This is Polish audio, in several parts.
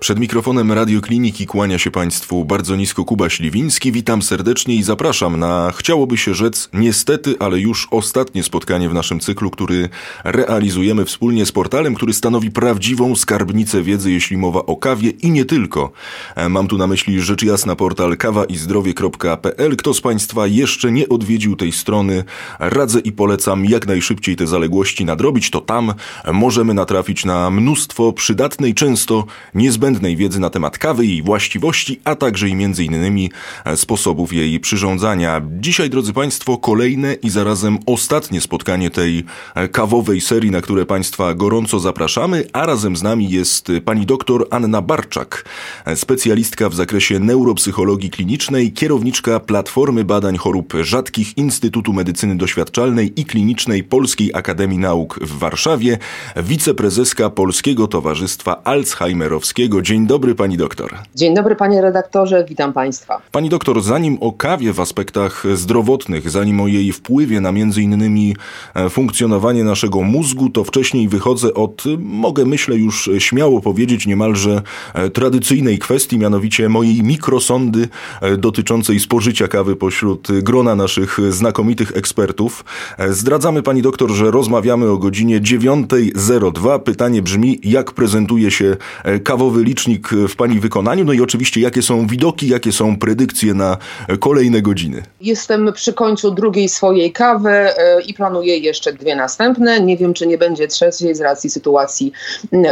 Przed mikrofonem Radiokliniki kłania się Państwu bardzo nisko Kuba Śliwiński. Witam serdecznie i zapraszam na, chciałoby się rzec, niestety, ale już ostatnie spotkanie w naszym cyklu, który realizujemy wspólnie z portalem, który stanowi prawdziwą skarbnicę wiedzy, jeśli mowa o kawie i nie tylko. E, mam tu na myśli rzecz jasna portal kawaizdrowie.pl. Kto z Państwa jeszcze nie odwiedził tej strony, radzę i polecam jak najszybciej te zaległości nadrobić. To tam możemy natrafić na mnóstwo przydatnej, często niezbędnej niezbędnej wiedzy na temat kawy jej właściwości, a także i między innymi e, sposobów jej przyrządzania. Dzisiaj, drodzy Państwo, kolejne i zarazem ostatnie spotkanie tej e, kawowej serii, na które Państwa gorąco zapraszamy, a razem z nami jest pani doktor Anna Barczak, e, specjalistka w zakresie neuropsychologii klinicznej, kierowniczka Platformy Badań Chorób Rzadkich Instytutu Medycyny Doświadczalnej i Klinicznej Polskiej Akademii Nauk w Warszawie, wiceprezeska Polskiego Towarzystwa Alzheimerowskiego. Dzień dobry pani doktor. Dzień dobry panie redaktorze, witam państwa. Pani doktor, zanim o kawie w aspektach zdrowotnych, zanim o jej wpływie na między innymi e, funkcjonowanie naszego mózgu, to wcześniej wychodzę od, mogę myślę już śmiało powiedzieć, niemalże e, tradycyjnej kwestii, mianowicie mojej mikrosondy e, dotyczącej spożycia kawy pośród grona naszych znakomitych ekspertów. Zdradzamy pani doktor, że rozmawiamy o godzinie 9.02. Pytanie brzmi, jak prezentuje się kawowy licznik w Pani wykonaniu? No i oczywiście, jakie są widoki, jakie są predykcje na kolejne godziny? Jestem przy końcu drugiej swojej kawy e, i planuję jeszcze dwie następne. Nie wiem, czy nie będzie trzeciej z racji sytuacji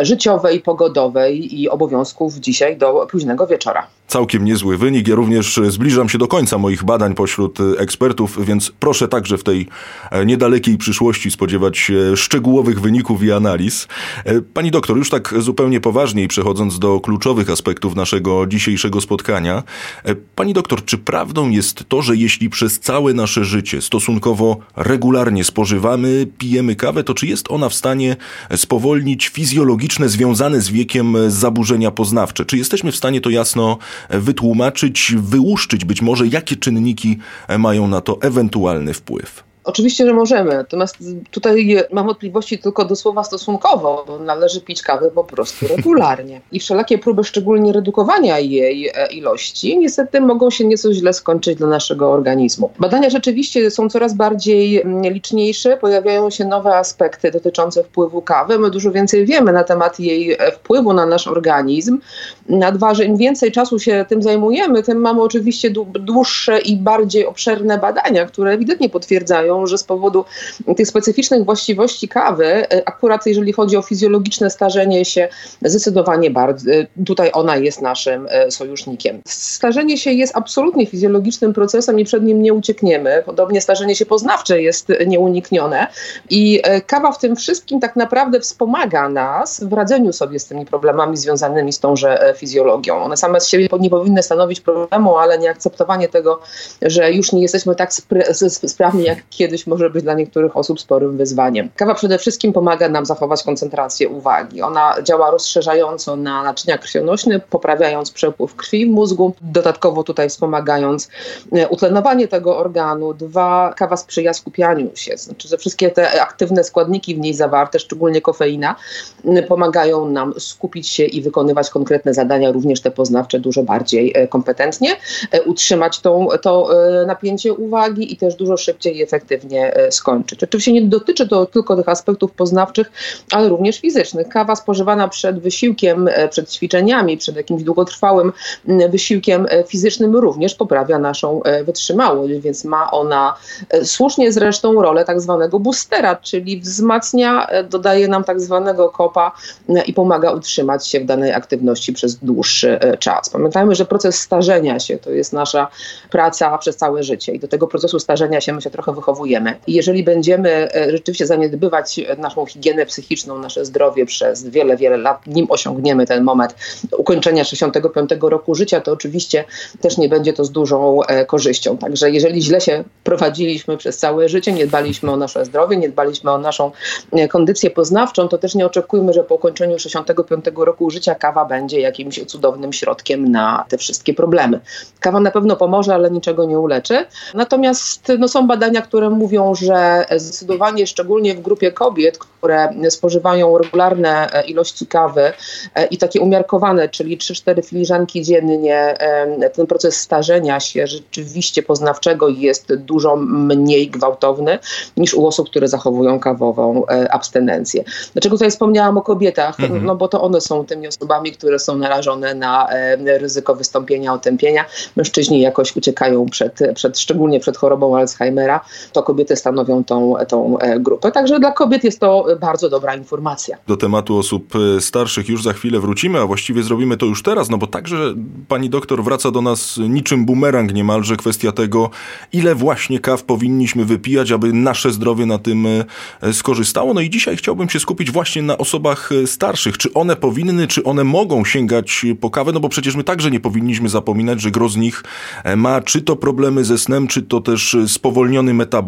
życiowej, pogodowej i obowiązków dzisiaj do późnego wieczora. Całkiem niezły wynik. Ja również zbliżam się do końca moich badań pośród ekspertów, więc proszę także w tej e, niedalekiej przyszłości spodziewać się szczegółowych wyników i analiz. E, pani doktor, już tak zupełnie poważniej przechodząc do kluczowych aspektów naszego dzisiejszego spotkania. E, pani doktor, czy prawdą jest to, że jeśli przez całe nasze życie stosunkowo regularnie spożywamy, pijemy kawę, to czy jest ona w stanie spowolnić fizjologiczne, związane z wiekiem zaburzenia poznawcze? Czy jesteśmy w stanie to jasno wytłumaczyć, wyłuszczyć być może, jakie czynniki mają na to ewentualny wpływ? Oczywiście, że możemy, natomiast tutaj mam wątpliwości tylko do słowa stosunkowo, należy pić kawę po prostu regularnie. I wszelakie próby szczególnie redukowania jej e, ilości niestety mogą się nieco źle skończyć dla naszego organizmu. Badania rzeczywiście są coraz bardziej mm, liczniejsze, pojawiają się nowe aspekty dotyczące wpływu kawy. My dużo więcej wiemy na temat jej e, wpływu na nasz organizm. Na dwa, że im więcej czasu się tym zajmujemy, tym mamy oczywiście dłuższe i bardziej obszerne badania, które ewidentnie potwierdzają, że z powodu tych specyficznych właściwości kawy, e, akurat jeżeli chodzi o fizjologiczne starzenie się, zdecydowanie bardzo, e, tutaj ona jest naszym e, sojusznikiem. Starzenie się jest absolutnie fizjologicznym procesem i przed nim nie uciekniemy. Podobnie starzenie się poznawcze jest nieuniknione i kawa w tym wszystkim tak naprawdę wspomaga nas w radzeniu sobie z tymi problemami związanymi z tąże fizjologią. One same z siebie nie powinny stanowić problemu, ale nieakceptowanie tego, że już nie jesteśmy tak sprawni jak kiedyś, kiedyś może być dla niektórych osób sporym wyzwaniem. Kawa przede wszystkim pomaga nam zachować koncentrację uwagi. Ona działa rozszerzająco na naczynia krwionośne, poprawiając przepływ krwi w mózgu, dodatkowo tutaj wspomagając e, utlenowanie tego organu. Dwa, kawa sprzyja skupianiu się, znaczy, że wszystkie te aktywne składniki w niej zawarte, szczególnie kofeina, pomagają nam skupić się i wykonywać konkretne zadania, również te poznawcze, dużo bardziej e, kompetentnie, e, utrzymać tą, to napięcie uwagi i też dużo szybciej i efektywniej efektywnie e, skończyć. Oczywiście nie dotyczy to tylko tych aspektów poznawczych, ale również fizycznych. Kawa spożywana przed wysiłkiem, e, przed ćwiczeniami, przed jakimś długotrwałym wysiłkiem e, fizycznym również poprawia naszą wytrzymałość, więc ma ona słusznie zresztą rolę tak zwanego boostera, czyli wzmacnia, dodaje nam tak zwanego kopa i pomaga utrzymać się w danej aktywności przez dłuższy czas. Pamiętajmy, że proces starzenia się to jest nasza praca przez całe życie i do tego procesu starzenia się my się trochę wychowujemy i jeżeli będziemy e, rzeczywiście zaniedbywać naszą higienę psychiczną, nasze zdrowie przez wiele, wiele lat, nim osiągniemy ten moment ukończenia 65 roku życia, to oczywiście też nie będzie to z dużą e, korzyścią. Także jeżeli źle się prowadziliśmy przez całe życie, nie dbaliśmy o nasze zdrowie, nie dbaliśmy o naszą e, kondycję poznawczą, to też nie oczekujmy, że po ukończeniu 65 roku życia kawa będzie jakimś cudownym środkiem na te wszystkie problemy. Kawa na pewno pomoże, ale niczego nie uleczy. Natomiast no, są badania, które które mówią, że zdecydowanie, szczególnie w grupie kobiet, które spożywają regularne e, ilości kawy e, i takie umiarkowane, czyli 3-4 filiżanki dziennie, ten proces starzenia się rzeczywiście poznawczego jest dużo mniej gwałtowny niż u osób, które zachowują kawową e, abstynencję. Dlaczego tutaj wspomniałam o kobietach? Mhm. No bo to one są tymi osobami, które są narażone na ryzyko wystąpienia otępienia. Mężczyźni jakoś uciekają przed, przed szczególnie przed chorobą Alzheimera. To kobiety stanowią tą, tą grupę. Także dla kobiet jest to bardzo dobra informacja. Do tematu osób e, starszych już za chwilę wrócimy, a właściwie zrobimy to już teraz, no bo także pani doktor wraca do nas niczym bumerang niemalże kwestia tego, ile właśnie kaw powinniśmy wypijać, aby nasze zdrowie na tym e, skorzystało. No i dzisiaj chciałbym się skupić właśnie na osobach e, starszych. Czy one powinny, czy one mogą sięgać po kawę? No bo przecież my także nie powinniśmy zapominać, że gro z nich ma czy to problemy ze snem, czy to też spowolniony metabolizm.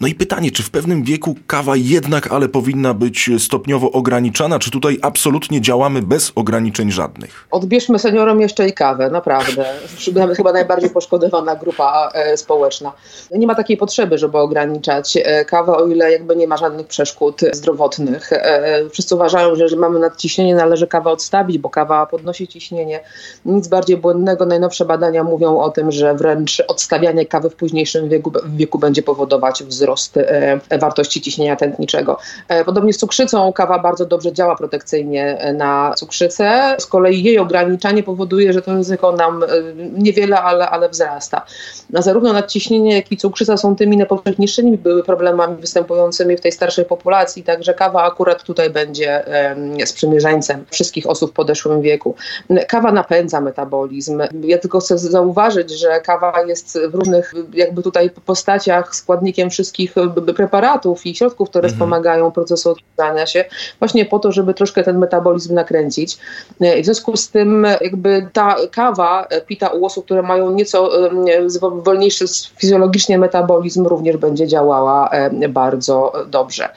No i pytanie, czy w pewnym wieku kawa jednak, ale powinna być stopniowo ograniczana, czy tutaj absolutnie działamy bez ograniczeń żadnych? Odbierzmy seniorom jeszcze i kawę, naprawdę. Chyba najbardziej poszkodowana grupa e, społeczna. Nie ma takiej potrzeby, żeby ograniczać e, kawę, o ile jakby nie ma żadnych przeszkód zdrowotnych. E, wszyscy uważają, że jeżeli mamy nadciśnienie, należy kawę odstawić, bo kawa podnosi ciśnienie. Nic bardziej błędnego. Najnowsze badania mówią o tym, że wręcz odstawianie kawy w późniejszym wieku, wieku będzie powodować wzrost wartości ciśnienia tętniczego. Podobnie z cukrzycą kawa bardzo dobrze działa protekcyjnie na cukrzycę. Z kolei jej ograniczanie powoduje, że to ryzyko nam e, niewiele, ale, ale wzrasta. Zarówno nadciśnienie, jak i cukrzyca są tymi najpowszechniejszymi były problemami występującymi w tej starszej populacji, także kawa akurat tutaj będzie sprzymierzeńcem wszystkich osób w podeszłym wieku. Kawa napędza metabolizm. Ja tylko chcę zauważyć, że kawa jest w różnych jakby tutaj postaciach składnikiem wszystkich preparatów i środków, które mhm. wspomagają procesu odchudzania się, właśnie po to, żeby troszkę ten metabolizm nakręcić. W związku z tym jakby ta kawa pita u osób, które mają nieco wolniejszy fizjologicznie metabolizm również będzie działała bardzo dobrze.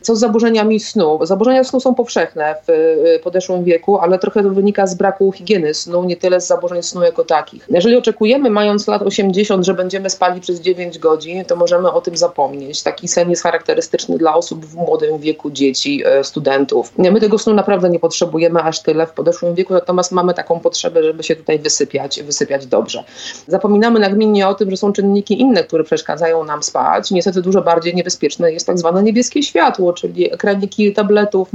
Co z zaburzeniami snu? Zaburzenia snu są powszechne w e, podeszłym wieku, ale trochę to wynika z braku higieny snu, nie tyle z zaburzeń snu jako takich. Jeżeli oczekujemy, mając lat 80, że będziemy spali przez 9 godzin, to możemy o tym zapomnieć. Taki sen jest charakterystyczny dla osób w młodym wieku, dzieci, e, studentów. My tego snu naprawdę nie potrzebujemy aż tyle w podeszłym wieku, natomiast mamy taką potrzebę, żeby się tutaj wysypiać, wysypiać dobrze. Zapominamy nagminnie o tym, że są czynniki inne, które przeszkadzają nam spać. Niestety dużo bardziej niebezpieczne jest tak zwane niebieskie światło, czyli ekraniki tabletów,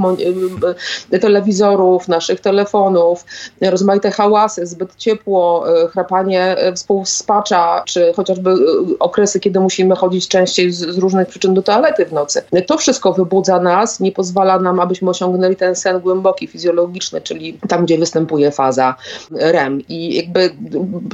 y, y, telewizorów, naszych telefonów, rozmaite hałasy, zbyt ciepło, chrapanie współspacza, czy chociażby okresy, kiedy musimy chodzić częściej z, z różnych przyczyn do toalety w nocy. To wszystko wybudza nas, nie pozwala nam, abyśmy osiągnęli ten sen głęboki, fizjologiczny, czyli tam, gdzie występuje faza REM. I jakby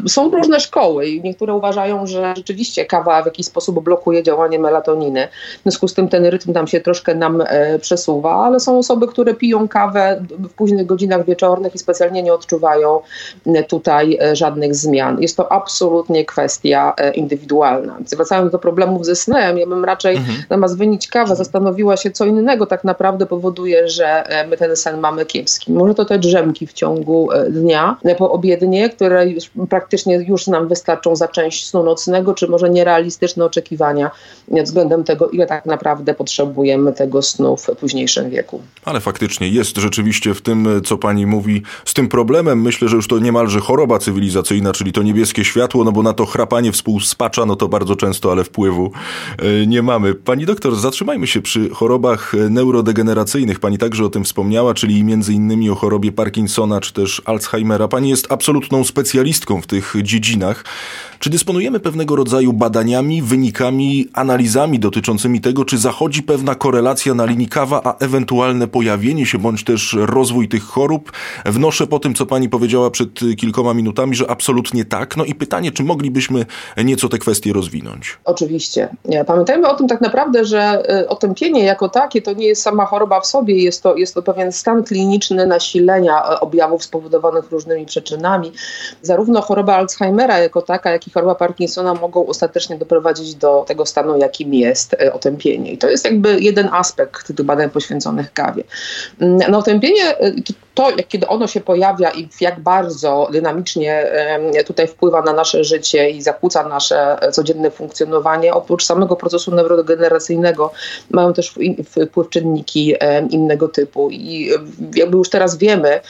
są różne szkoły i niektóre uważają, że rzeczywiście kawa w jakiś sposób blokuje działanie melatoniny. W związku z tym ten rytm tam się troszkę nam e, przesuwa, ale są osoby, które piją kawę w późnych godzinach wieczornych i specjalnie nie odczuwają e, tutaj e, żadnych zmian. Jest to absolutnie kwestia indywidualna. Wracając do problemów ze snem, ja bym raczej mhm. zamiast wynić kawę, zastanowiła się, co innego tak naprawdę powoduje, że my ten sen mamy kiepski. Może to te drzemki w ciągu dnia, poobiednie, które już praktycznie już nam wystarczą za część snu nocnego, czy może nierealistyczne oczekiwania względem tego, ile tak naprawdę potrzebujemy tego snu w późniejszym wieku. Ale faktycznie jest rzeczywiście w tym, co pani mówi, z tym problemem. Myślę, że już to niemalże choroba cywilizacyjna, czyli to niebieskie światło, no bo na to chrapanie współspacza, no to bardzo często, ale wpływu e, nie mamy. Pani doktor, zatrzymajmy się przy chorobach neurodegeneracyjnych. Pani także o tym wspomniała, czyli między innymi o chorobie Parkinsona, czy też Alzheimera. Pani jest absolutną specjalistką w tych dziedzinach. Czy dysponujemy pewnego rodzaju badaniami, wynikami, analizami dotyczącymi tego, czy zachodzi pewna korelacja na linii kawa, a ewentualne pojawienie się bądź też rozwój tych chorób? Wnoszę po tym, co pani powiedziała przed kilkoma minutami, że absolutnie tak. No i pytanie, czy moglibyśmy nieco te kwestie rozwinąć? Oczywiście. Pamiętajmy o tym tak naprawdę, że y, otępienie jako takie to nie jest sama choroba w sobie, jest to, jest to pewien stan kliniczny nasilenia e, objawów spowodowanych różnymi przyczynami. Zarówno choroba Alzheimera jako taka, jak i choroba Parkinsona mogą ostatecznie doprowadzić do tego stanu, jakim jest e, otępienie. I to jest jakby jeden aspekt tych badań poświęconych kawie. Mm, no otępienie, e, to, kiedy ono się pojawia i jak bardzo dynamicznie tutaj wpływa na nasze życie i zakłóca nasze codzienne funkcjonowanie, oprócz samego procesu neurodegeneracyjnego mają też wpływ czynniki innego typu. I jakby już teraz wiemy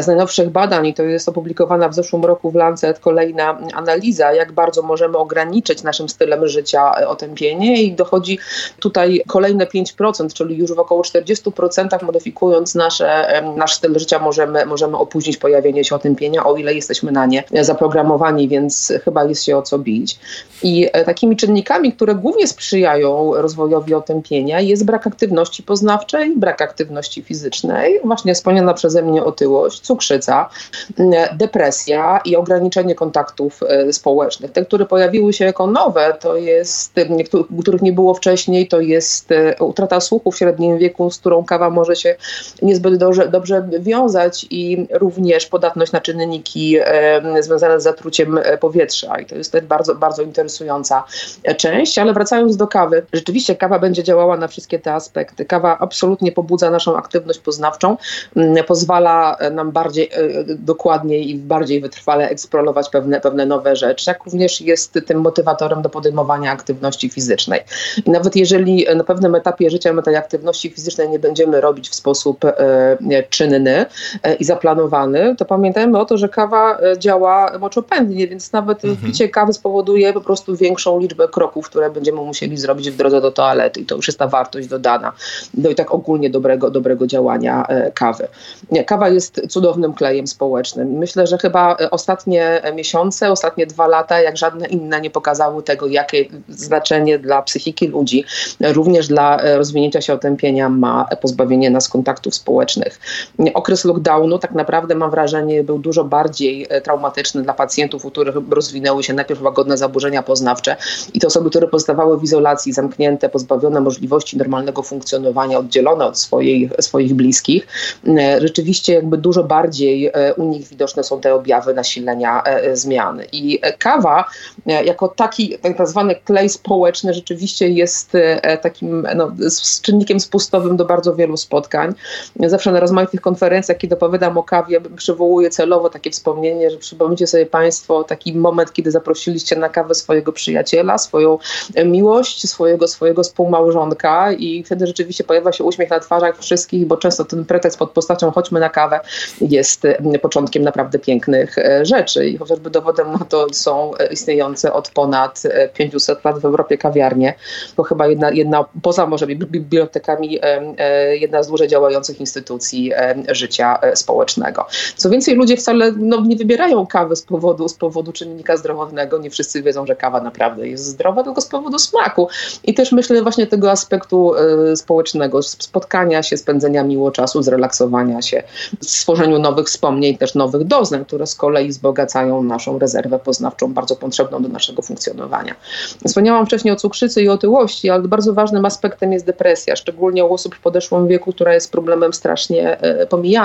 z najnowszych badań, i to jest opublikowana w zeszłym roku w Lancet kolejna analiza, jak bardzo możemy ograniczyć naszym stylem życia e, otępienie i dochodzi tutaj kolejne 5%, czyli już w około 40% modyfikując nasze, nasz styl życia możemy, możemy opóźnić pojawienie się otępienia, o ile jesteśmy na nie zaprogramowani, więc chyba jest się o co bić. I e, takimi czynnikami, które głównie sprzyjają rozwojowi otępienia jest brak aktywności poznawczej, brak aktywności fizycznej, właśnie wspomniana przeze mnie otyłość, cukrzyca, depresja i ograniczenie kontaktów e, społecznych. Te, które pojawiły się jako nowe, to jest, których nie było wcześniej, to jest e, utrata słuchu w średnim wieku, z którą kawa może się niezbyt dobrze, dobrze wiązać i również podatność na czynniki związane z zatruciem powietrza. I to jest też bardzo, bardzo interesująca część, ale wracając do kawy, rzeczywiście kawa będzie działała na wszystkie te aspekty. Kawa absolutnie pobudza naszą aktywność poznawczą, pozwala nam bardziej e, dokładniej i bardziej wytrwale eksplorować pewne, pewne nowe rzeczy, jak również jest tym motywatorem do podejmowania aktywności fizycznej. I nawet jeżeli na pewnym etapie życia my tej aktywności fizycznej nie będziemy robić w sposób e, czynny e, i zaplanowany, to pamiętajmy o to, że kawa działa moczopędnie, więc nawet mhm. picie kawy spowoduje po prostu większą liczbę kroków, które będziemy musieli zrobić w drodze do toalety i to już jest ta wartość dodana do i tak ogólnie dobrego, dobrego działania kawy. Kawa jest cudownym klejem społecznym. Myślę, że chyba ostatnie miesiące, ostatnie dwa lata, jak żadne inne, nie pokazały tego, jakie znaczenie dla psychiki ludzi, również dla rozwinięcia się otępienia ma pozbawienie nas kontaktów społecznych. Okres lockdownu tak naprawdę mam wrażenie był dużo bardziej traumatyczny dla pacjentów, u których rozwinęły się najpierw łagodne zaburzenia poznawcze i to osoby, które pozostawały w izolacji, zamknięte, pozbawione możliwości normalnego funkcjonowania, oddzielone od swojej, swoich bliskich, rzeczywiście jakby dużo bardziej e, u nich widoczne są te objawy nasilenia e, zmiany. I kawa jako taki tak zwany klej społeczny rzeczywiście jest e, takim no, czynnikiem spustowym do bardzo wielu spotkań. Zawsze na rozmaitych konferencjach, kiedy opowiadam o kawie, przywołuję celowo takie wspomnienie, że przypomnijcie sobie Państwo taki moment, kiedy zaprosiliście na kawę swojego przyjaciela, swoją miłość, swojego, swojego współmałżonka i wtedy rzeczywiście pojawia się uśmiech na twarzach wszystkich, bo często ten pretekst pod postacią chodźmy na kawę jest mm, początkiem naprawdę pięknych e, rzeczy. I chociażby dowodem na to są e, istniejące od ponad 500 e, lat w Europie kawiarnie, bo chyba jedna, jedna poza może bibliotekami jedna z dłużej działających instytucji życia społecznego. Co więcej, ludzie wcale no, nie wybierają kawy z powodu, z powodu czynnika zdrowotnego, nie wszyscy wiedzą, że kawa naprawdę jest zdrowa, tylko z powodu smaku. I też myślę właśnie tego aspektu społecznego, spotkania się, spędzenia miło czasu, zrelaksowania się, stworzeniu nowych wspomnień, też nowych doznań, które z kolei wzbogacają naszą rezerwę poznawczą, bardzo potrzebną do naszego funkcjonowania. Wspomniałam wcześniej o cukrzycy i otyłości, ale bardzo ważnym aspektem jest depresja, szczególnie u osób w podeszłym wieku, która jest problemem strasznie e, pomijanym.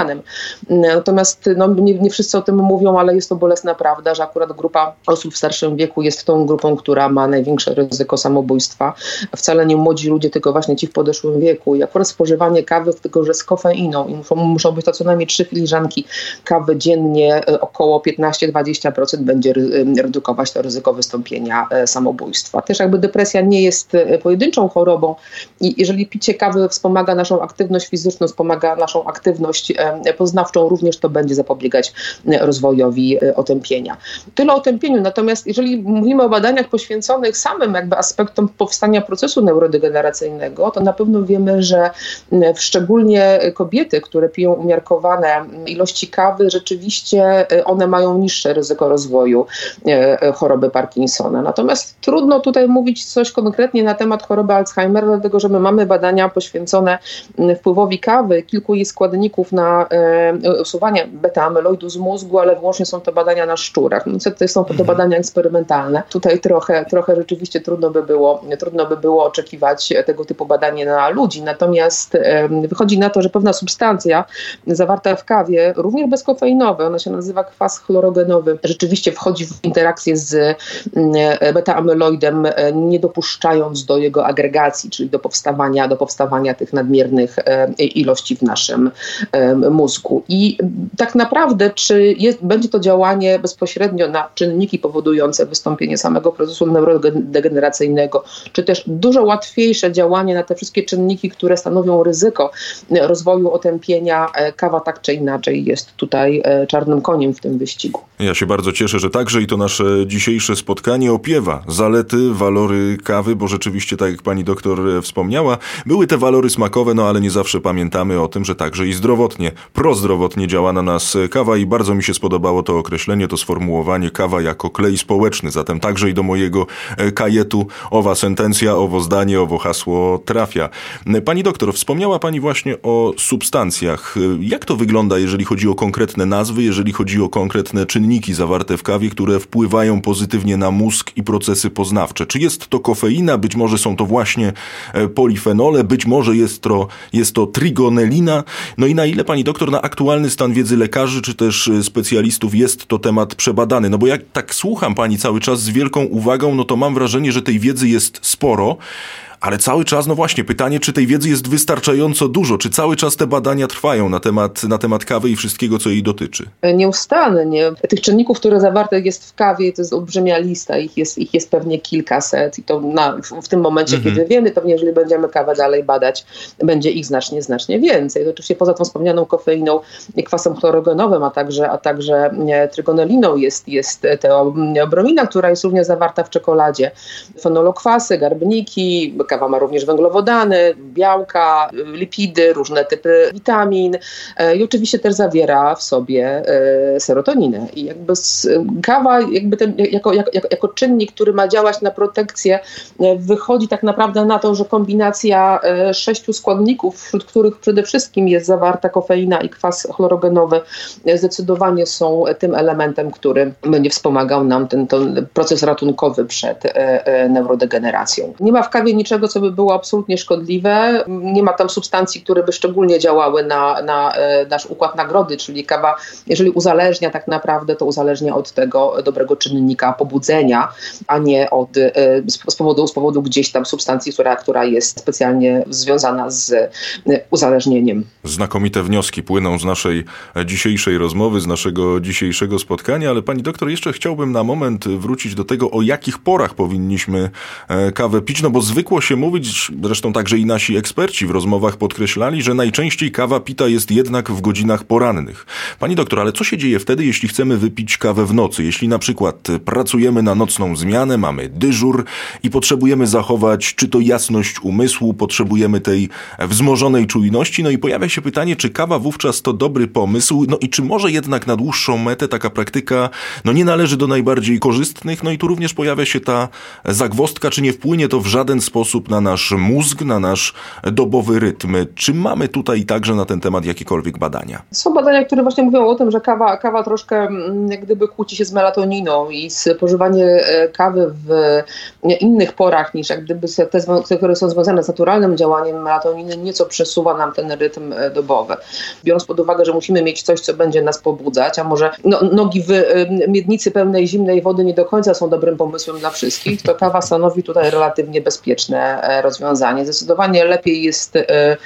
Natomiast no, nie, nie wszyscy o tym mówią, ale jest to bolesna prawda, że akurat grupa osób w starszym wieku jest tą grupą, która ma największe ryzyko samobójstwa. Wcale nie młodzi ludzie, tylko właśnie ci w podeszłym wieku. I akurat spożywanie kawy, tylko że z kofeiną i muszą, muszą być to co najmniej trzy filiżanki kawy dziennie, e, około 15-20% będzie e, redukować to ryzyko wystąpienia e, samobójstwa. Też jakby depresja nie jest pojedynczą chorobą i jeżeli picie kawy wspomaga naszą aktywność fizyczną, wspomaga naszą aktywność poznawczą, również to będzie zapobiegać rozwojowi otępienia. Tyle o otępieniu, natomiast jeżeli mówimy o badaniach poświęconych samym jakby aspektom powstania procesu neurodegeneracyjnego, to na pewno wiemy, że szczególnie kobiety, które piją umiarkowane ilości kawy, rzeczywiście e, one mają niższe ryzyko rozwoju e, e, choroby Parkinsona. Natomiast trudno tutaj mówić coś konkretnie na temat choroby Alzheimera, dlatego że my mamy badania poświęcone wpływowi kawy, kilku jej składników na usuwanie beta-amyloidu z mózgu, ale wyłącznie są to badania na szczurach. No, to są to mhm. badania eksperymentalne. Tutaj trochę, trochę rzeczywiście trudno by, było, trudno by było oczekiwać tego typu badanie na ludzi. Natomiast wychodzi na to, że pewna substancja zawarta w kawie, również bezkofeinowe, ona się nazywa kwas chlorogenowy, rzeczywiście wchodzi w interakcję z mm, beta-amyloidem, e, nie dopuszczając do jego agregacji, czyli do powstawania, do powstawania tych nadmiernych e, ilości w naszym e, mózgu. I tak naprawdę, czy jest, będzie to działanie bezpośrednio na czynniki powodujące wystąpienie samego procesu neurodegeneracyjnego, czy też dużo łatwiejsze działanie na te wszystkie czynniki, które stanowią ryzyko rozwoju otępienia, kawa tak czy inaczej jest tutaj czarnym koniem w tym wyścigu. Ja się bardzo cieszę, że także i to nasze dzisiejsze spotkanie opiewa zalety, walory kawy, bo rzeczywiście, tak jak pani doktor wspomniała, były te walory smakowe, no ale nie zawsze pamiętamy o tym, że także i zdrowotnie, prozdrowotnie działa na nas kawa i bardzo mi się spodobało to określenie, to sformułowanie kawa jako klej społeczny, zatem także i do mojego e, kajetu owa sentencja, owo zdanie, owo hasło trafia. Pani doktor, wspomniała pani właśnie o substancjach. Jak to wygląda, jeżeli chodzi o konkretne nazwy, jeżeli chodzi o konkretne czynniki zawarte w kawie, które wpływają pozytywnie na mózg i procesy poznawcze? Czy jest to kofeina, być może są to właśnie e, polifenole, być może jest to, jest to trigonelina. No i na ile pani doktor, na aktualny stan wiedzy lekarzy czy też e, specjalistów jest to temat przebadany? No bo jak tak słucham pani cały czas z wielką uwagą, no to mam wrażenie, że tej wiedzy jest sporo ale cały czas, no właśnie, pytanie, czy tej wiedzy jest wystarczająco dużo, czy cały czas te badania trwają na temat, na temat kawy i wszystkiego, co jej dotyczy? Nieustannie. Tych czynników, które zawarte jest w kawie, to jest olbrzymia lista, ich jest, ich jest pewnie kilkaset i to na, w, w tym momencie, mhm. kiedy wiemy, pewnie jeżeli będziemy kawę dalej badać, będzie ich znacznie, znacznie więcej. To oczywiście poza tą wspomnianą kofeiną, kwasem chlorogenowym, a także, a także trygoneliną jest, jest teobromina, która jest również zawarta w czekoladzie, fenolokwasy, garbniki, kawa ma również węglowodany, białka, lipidy, różne typy witamin e, i oczywiście też zawiera w sobie e, serotoninę. I jakby kawa jakby ten, jako, jako, jako czynnik, który ma działać na protekcję, e, wychodzi tak naprawdę na to, że kombinacja sześciu składników, wśród których przede wszystkim jest zawarta kofeina i kwas chlorogenowy, zdecydowanie są tym elementem, który będzie wspomagał nam ten, ten proces ratunkowy przed neurodegeneracją. Nie ma w kawie niczego niczego, co by było absolutnie szkodliwe. Nie ma tam substancji, które by szczególnie działały na, na e, nasz układ nagrody, czyli kawa, jeżeli uzależnia tak naprawdę, to uzależnia od tego dobrego czynnika pobudzenia, a nie od, e, z, powodu, z powodu gdzieś tam substancji, która, która jest specjalnie związana z e, uzależnieniem. Znakomite wnioski płyną z naszej dzisiejszej rozmowy, z naszego dzisiejszego spotkania, ale pani doktor, jeszcze chciałbym na moment wrócić do tego, o jakich porach powinniśmy kawę pić, no bo zwykło się mówić, zresztą także i nasi eksperci w rozmowach podkreślali, że najczęściej kawa pita jest jednak w godzinach porannych. Pani doktor, ale co się dzieje wtedy, jeśli chcemy wypić kawę w nocy? Jeśli na przykład pracujemy na nocną zmianę, mamy dyżur i potrzebujemy zachować czy to jasność umysłu, potrzebujemy tej wzmożonej czujności, no i pojawia się pytanie, czy kawa wówczas to dobry pomysł, no i czy może jednak na dłuższą metę taka praktyka no nie należy do najbardziej korzystnych, no i tu również pojawia się ta zagwostka, czy nie wpłynie to w żaden sposób sposób na nasz mózg, na nasz dobowy rytm. Czy mamy tutaj także na ten temat jakiekolwiek badania? Są badania, które właśnie mówią o tym, że kawa, kawa troszkę mm, jak gdyby kłóci się z melatoniną i spożywanie e, kawy w innych porach niż jak gdyby te, które są związane z naturalnym działaniem melatoniny, nieco przesuwa nam ten rytm e, dobowy. Biorąc pod uwagę, że musimy mieć coś, co będzie nas pobudzać, a może no, nogi w e, miednicy pełnej zimnej wody nie do końca są dobrym pomysłem dla wszystkich, to kawa stanowi tutaj relatywnie bezpieczne E, rozwiązanie. Zdecydowanie lepiej jest e,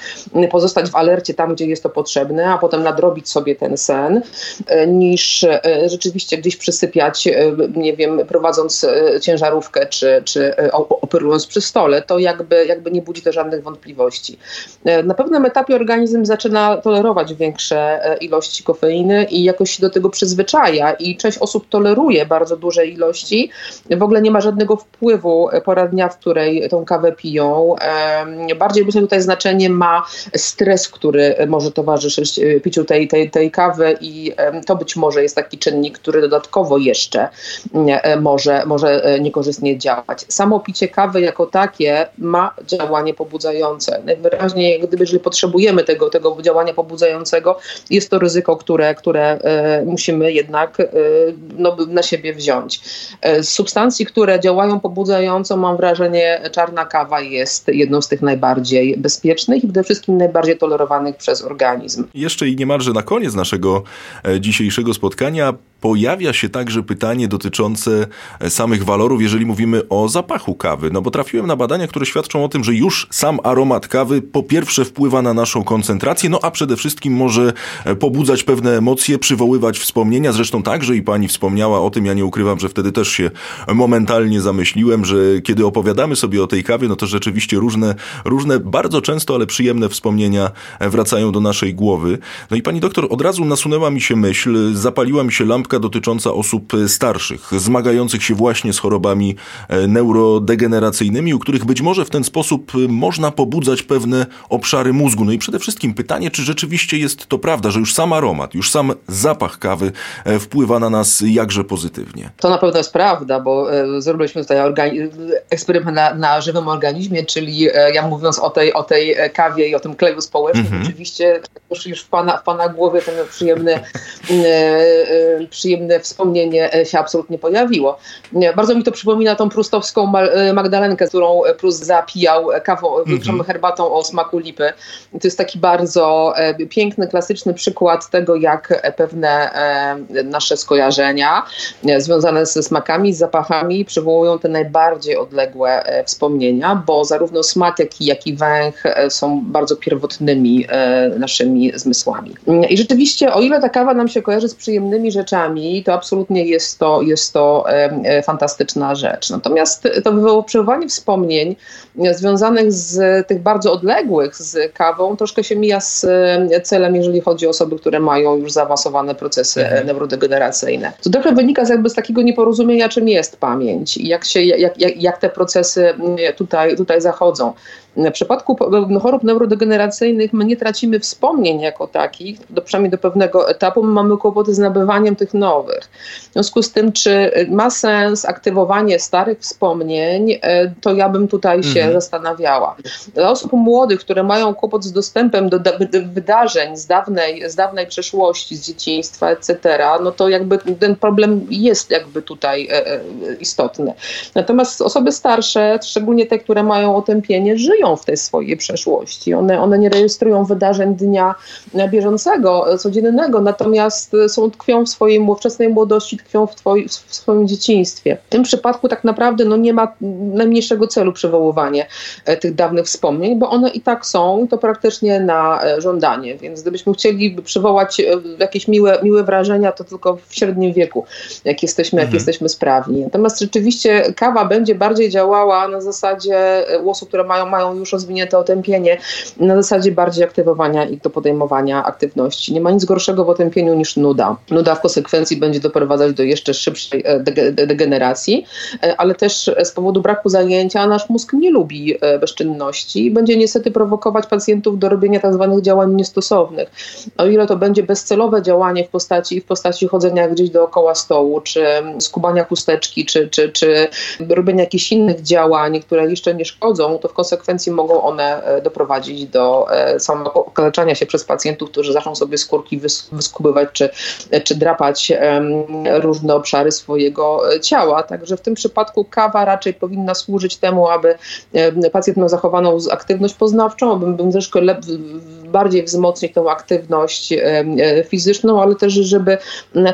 pozostać w alercie tam, gdzie jest to potrzebne, a potem nadrobić sobie ten sen, e, niż rzeczywiście gdzieś przysypiać, nie wiem, prowadząc ciężarówkę czy, czy operując przy stole. To jakby, jakby nie budzi to żadnych wątpliwości. Na pewnym etapie organizm zaczyna tolerować większe ilości kofeiny i jakoś się do tego przyzwyczaja i część osób toleruje bardzo duże ilości. W ogóle nie ma żadnego wpływu pora dnia, w której tą kawę piją. Bardziej myślę tutaj znaczenie ma stres, który może towarzyszyć e, piciu tej, tej, tej kawy i to być może jest taki czynnik, który dodatkowo jeszcze e, może, może e, niekorzystnie działać. Samo picie kawy jako takie ma działanie pobudzające. Najwyraźniej, gdyby, jeżeli potrzebujemy tego, tego działania pobudzającego, jest to ryzyko, które, które musimy jednak no, na siebie wziąć. Z substancji, które działają pobudzająco, mam wrażenie, czarna kawa jest jedną z tych najbardziej bezpiecznych i przede wszystkim najbardziej tolerowanych przez organizm. Jeszcze i niemalże na koniec naszego e, dzisiejszego spotkania pojawia się także pytanie dotyczące samych walorów, jeżeli mówimy o zapachu kawy. No bo trafiłem na badania, które świadczą o tym, że już sam aromat kawy po pierwsze wpływa na naszą koncentrację, no a przede wszystkim może pobudzać pewne emocje, przywoływać wspomnienia. Zresztą także i pani wspomniała o tym, ja nie ukrywam, że wtedy też się momentalnie zamyśliłem, że kiedy opowiadamy sobie o tej kawie, no to rzeczywiście różne, różne bardzo często, ale przyjemne wspomnienia wracają do naszej głowy. No i pani doktor, od razu nasunęła mi się myśl, zapaliła mi się lampka dotycząca osób starszych, zmagających się właśnie z chorobami e, neurodegeneracyjnymi, u których być może w ten sposób można pobudzać pewne obszary mózgu. No i przede wszystkim pytanie, czy rzeczywiście jest to prawda, że już sam aromat, już sam zapach kawy e, wpływa na nas jakże pozytywnie. To na pewno jest prawda, bo e, zrobiliśmy tutaj eksperyment na, na żywym organizmie, czyli ja mówiąc o tej, o tej kawie i o tym kleju społecznym, mm -hmm. oczywiście już, już w, pana, w pana głowie ten przyjemny, przyjemne wspomnienie się absolutnie pojawiło. Bardzo mi to przypomina tą prustowską Magdalenkę, którą Prust zapijał kawą, mm herbatą o smaku lipy. To jest taki bardzo piękny, klasyczny przykład tego, jak pewne nasze skojarzenia związane ze smakami, z zapachami przywołują te najbardziej odległe wspomnienia, bo zarówno smak, jak i, jak i węch są bardzo pierwotnymi naszymi zmysłami. I rzeczywiście, o ile ta kawa nam się kojarzy z przyjemnymi rzeczami, to absolutnie jest to, jest to fantastyczna rzecz. Natomiast to wywoływanie wspomnień związanych z tych bardzo odległych z kawą troszkę się mija z celem, jeżeli chodzi o osoby, które mają już zaawansowane procesy mhm. neurodegeneracyjne. To trochę wynika z jakby z takiego nieporozumienia, czym jest pamięć i jak, się, jak, jak, jak te procesy tutaj, tutaj zachodzą. W przypadku chorób neurodegeneracyjnych my nie tracimy wspomnień jako takich, do, przynajmniej do pewnego etapu, my mamy kłopoty z nabywaniem tych nowych. W związku z tym, czy ma sens aktywowanie starych wspomnień, e, to ja bym tutaj się mhm. zastanawiała. Dla osób młodych, które mają kłopot z dostępem do wydarzeń z dawnej, z dawnej przeszłości, z dzieciństwa, etc., no to jakby ten problem jest jakby tutaj e, e, istotny. Natomiast osoby starsze, szczególnie te, które mają otępienie, żyją żyją w tej swojej przeszłości. One, one nie rejestrują wydarzeń dnia bieżącego, codziennego, natomiast są tkwią w swojej wczesnej młodości, tkwią w, twoi, w swoim dzieciństwie. W tym przypadku tak naprawdę no, nie ma najmniejszego celu przywoływanie e, tych dawnych wspomnień, bo one i tak są, to praktycznie na e, żądanie. Więc gdybyśmy chcieli przywołać e, jakieś miłe, miłe wrażenia, to tylko w średnim wieku, jak jesteśmy, jak mhm. jesteśmy sprawni. Natomiast rzeczywiście kawa będzie bardziej działała na zasadzie osób, które mają, mają już rozwinięte otępienie na zasadzie bardziej aktywowania ich do podejmowania aktywności. Nie ma nic gorszego w otępieniu niż nuda. Nuda w konsekwencji będzie doprowadzać do jeszcze szybszej e, degeneracji, e, ale też z powodu braku zajęcia nasz mózg nie lubi e, bezczynności i będzie niestety prowokować pacjentów do robienia tzw. Tak działań niestosownych. O ile to będzie bezcelowe działanie w postaci, w postaci chodzenia gdzieś dookoła stołu, czy skubania chusteczki, czy, czy, czy robienia jakichś innych działań, które jeszcze nie szkodzą, to w konsekwencji konsekwencji mogą one e, doprowadzić do e, samego okaleczania się przez pacjentów, którzy zaczną sobie skórki wyskubywać czy, czy drapać różne obszary swojego e, ciała. Także w tym przypadku kawa raczej powinna służyć temu, aby pacjent miał zachowaną aktywność poznawczą, aby troszkę bardziej wzmocnić tą aktywność fizyczną, ale też, żeby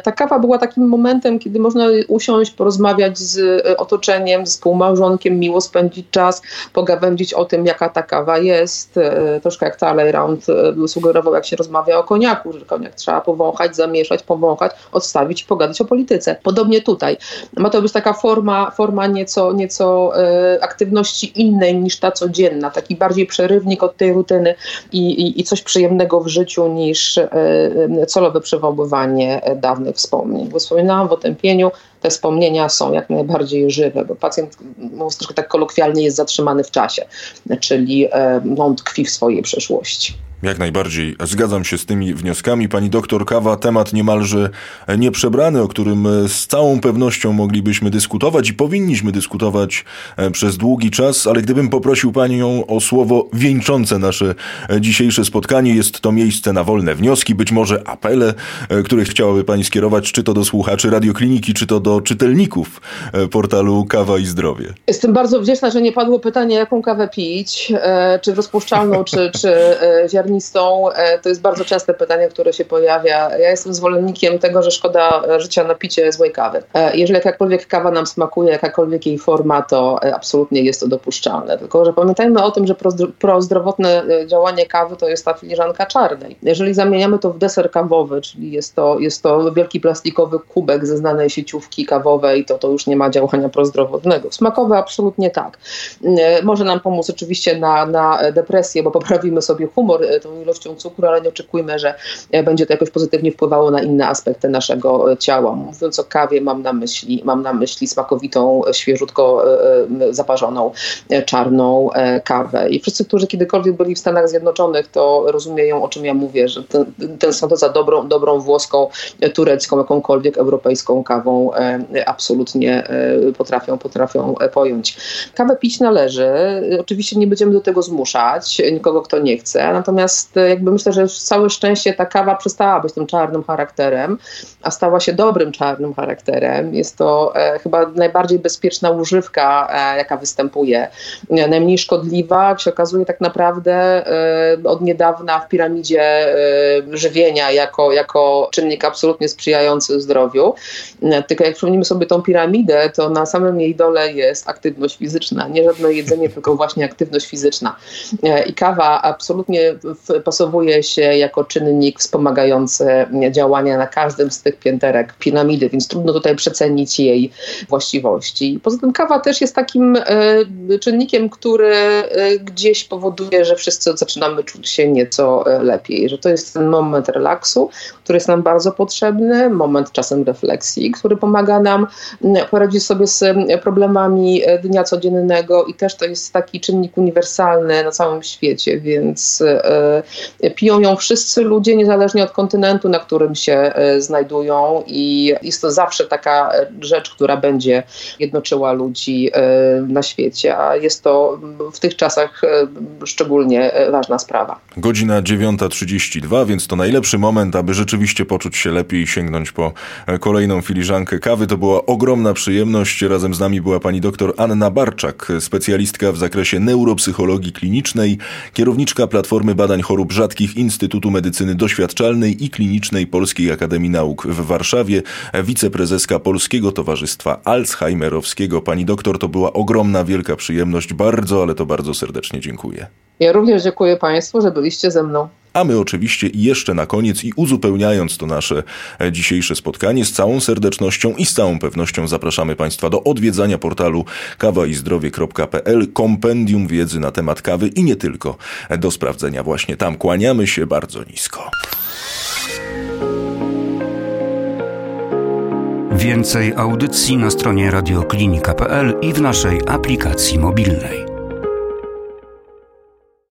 ta kawa była takim momentem, kiedy można usiąść, porozmawiać z otoczeniem, z współmałżonkiem, miło spędzić czas, pogawędzić o tym, jaka ta kawa jest. E, troszkę jak Talleyrand e, sugerował, jak się rozmawia o koniaku, że koniak trzeba powąchać, zamieszać, powąchać, odstawić pogadać o polityce. Podobnie tutaj. Ma to być taka forma, forma nieco, nieco e, aktywności innej niż ta codzienna, taki bardziej przerywnik od tej rutyny i, i, i coś przyjemnego w życiu niż celowe przywoływanie dawnych wspomnień. Bo wspominałam w otępieniu, te wspomnienia są jak najbardziej żywe, bo pacjent, mówiąc troszkę tak kolokwialnie, jest zatrzymany w czasie, czyli e, on tkwi w swojej przeszłości. Jak najbardziej zgadzam się z tymi wnioskami. Pani doktor Kawa, temat niemalże nieprzebrany, o którym z całą pewnością moglibyśmy dyskutować i powinniśmy dyskutować e, przez długi czas, ale gdybym poprosił Panią o słowo wieńczące nasze dzisiejsze spotkanie, jest to miejsce na wolne wnioski, być może apele, e, które chciałaby Pani skierować, czy to do słuchaczy radiokliniki, czy to do czytelników e, portalu Kawa i Zdrowie. Jestem bardzo wdzięczna, że nie padło pytanie, jaką kawę pić, czy rozpuszczalną, czy, czy ziarnistą ziarnistą, to jest bardzo częste pytanie, które się pojawia. Ja jestem zwolennikiem tego, że szkoda życia na picie złej kawy. Jeżeli jakakolwiek kawa nam smakuje, jakakolwiek jej forma, to absolutnie jest to dopuszczalne. Tylko, że pamiętajmy o tym, że prozdrowotne działanie kawy to jest ta filiżanka czarnej. Jeżeli zamieniamy to w deser kawowy, czyli jest to, jest to wielki plastikowy kubek ze znanej sieciówki kawowej, to to już nie ma działania prozdrowotnego. Smakowe absolutnie tak. E, może nam pomóc oczywiście na, na depresję, bo poprawimy sobie humor e, tą ilością cukru, ale nie oczekujmy, że e, będzie to jakoś pozytywnie wpływało na inne aspekty naszego ciała. Mówiąc o kawie, mam na myśli, mam na myśli smakowitą, świeżutko zaparzoną, czarną kawę. I wszyscy, którzy kiedykolwiek byli w Stanach Zjednoczonych, to rozumieją, o czym ja mówię, że ten, ten za dobrą, dobrą włoską, turecką, jakąkolwiek europejską kawą absolutnie potrafią, potrafią pojąć. Kawę pić należy. Oczywiście nie będziemy do tego zmuszać nikogo, kto nie chce. Natomiast jakby myślę, że całe szczęście ta kawa przestała być tym czarnym charakterem, a stała się dobrym czarnym charakterem. Jest to e, chyba najbardziej bezpieczna używka, e, jaka występuje. Najmniej szkodliwa, jak się okazuje tak naprawdę e, od niedawna w piramidzie żywienia jako, jako czynnik absolutnie sprzyjający zdrowiu. Tylko jak przypomnimy sobie tą piramidę, to na samym jej dole jest aktywność fizyczna. Nie żadne jedzenie, tylko właśnie aktywność fizyczna. I kawa absolutnie pasowuje się jako czynnik wspomagający działania na każdym z tych pięterek piramidy, więc trudno tutaj przecenić jej właściwości. Poza tym kawa też jest takim e, czynnikiem, który e, gdzieś powoduje, że wszyscy zaczynamy czuć się nieco e, lepiej, że to jest ten moment relaksu, który jest nam bardzo potrzebny, moment czasem refleksji, który pomaga nam poradzić sobie z problemami dnia codziennego i też to jest taki czynnik uniwersalny na całym świecie, więc piją ją wszyscy ludzie, niezależnie od kontynentu, na którym się znajdują i jest to zawsze taka rzecz, która będzie jednoczyła ludzi na świecie, a jest to w tych czasach szczególnie ważna sprawa. Godzina 9.32, więc to najlepszy moment, aby rzeczywiście poczuć się lepiej i sięgnąć po kolejną filiżankę kawy. To była ogromna przyjemność. Razem z nami była pani doktor Anna Barczak, specjalistka w zakresie neuropsychologii klinicznej, kierowniczka Platformy Badań Chorób Rzadkich Instytutu Medycyny Doświadczalnej i Klinicznej Polskiej Akademii Nauk w Warszawie, wiceprezeska Polskiego Towarzystwa Alzheimerowskiego. Pani doktor, to była ogromna, wielka przyjemność. Bardzo, ale to bardzo serdecznie dziękuję. Ja również dziękuję Państwu, że byliście ze mną. A my oczywiście jeszcze na koniec i uzupełniając to nasze e, dzisiejsze spotkanie z całą serdecznością i z całą pewnością zapraszamy Państwa do odwiedzania portalu kawaizdrowie.pl, kompendium wiedzy na temat kawy i nie tylko do sprawdzenia właśnie tam. Kłaniamy się bardzo nisko. Więcej audycji na stronie radioklinika.pl i w naszej aplikacji mobilnej.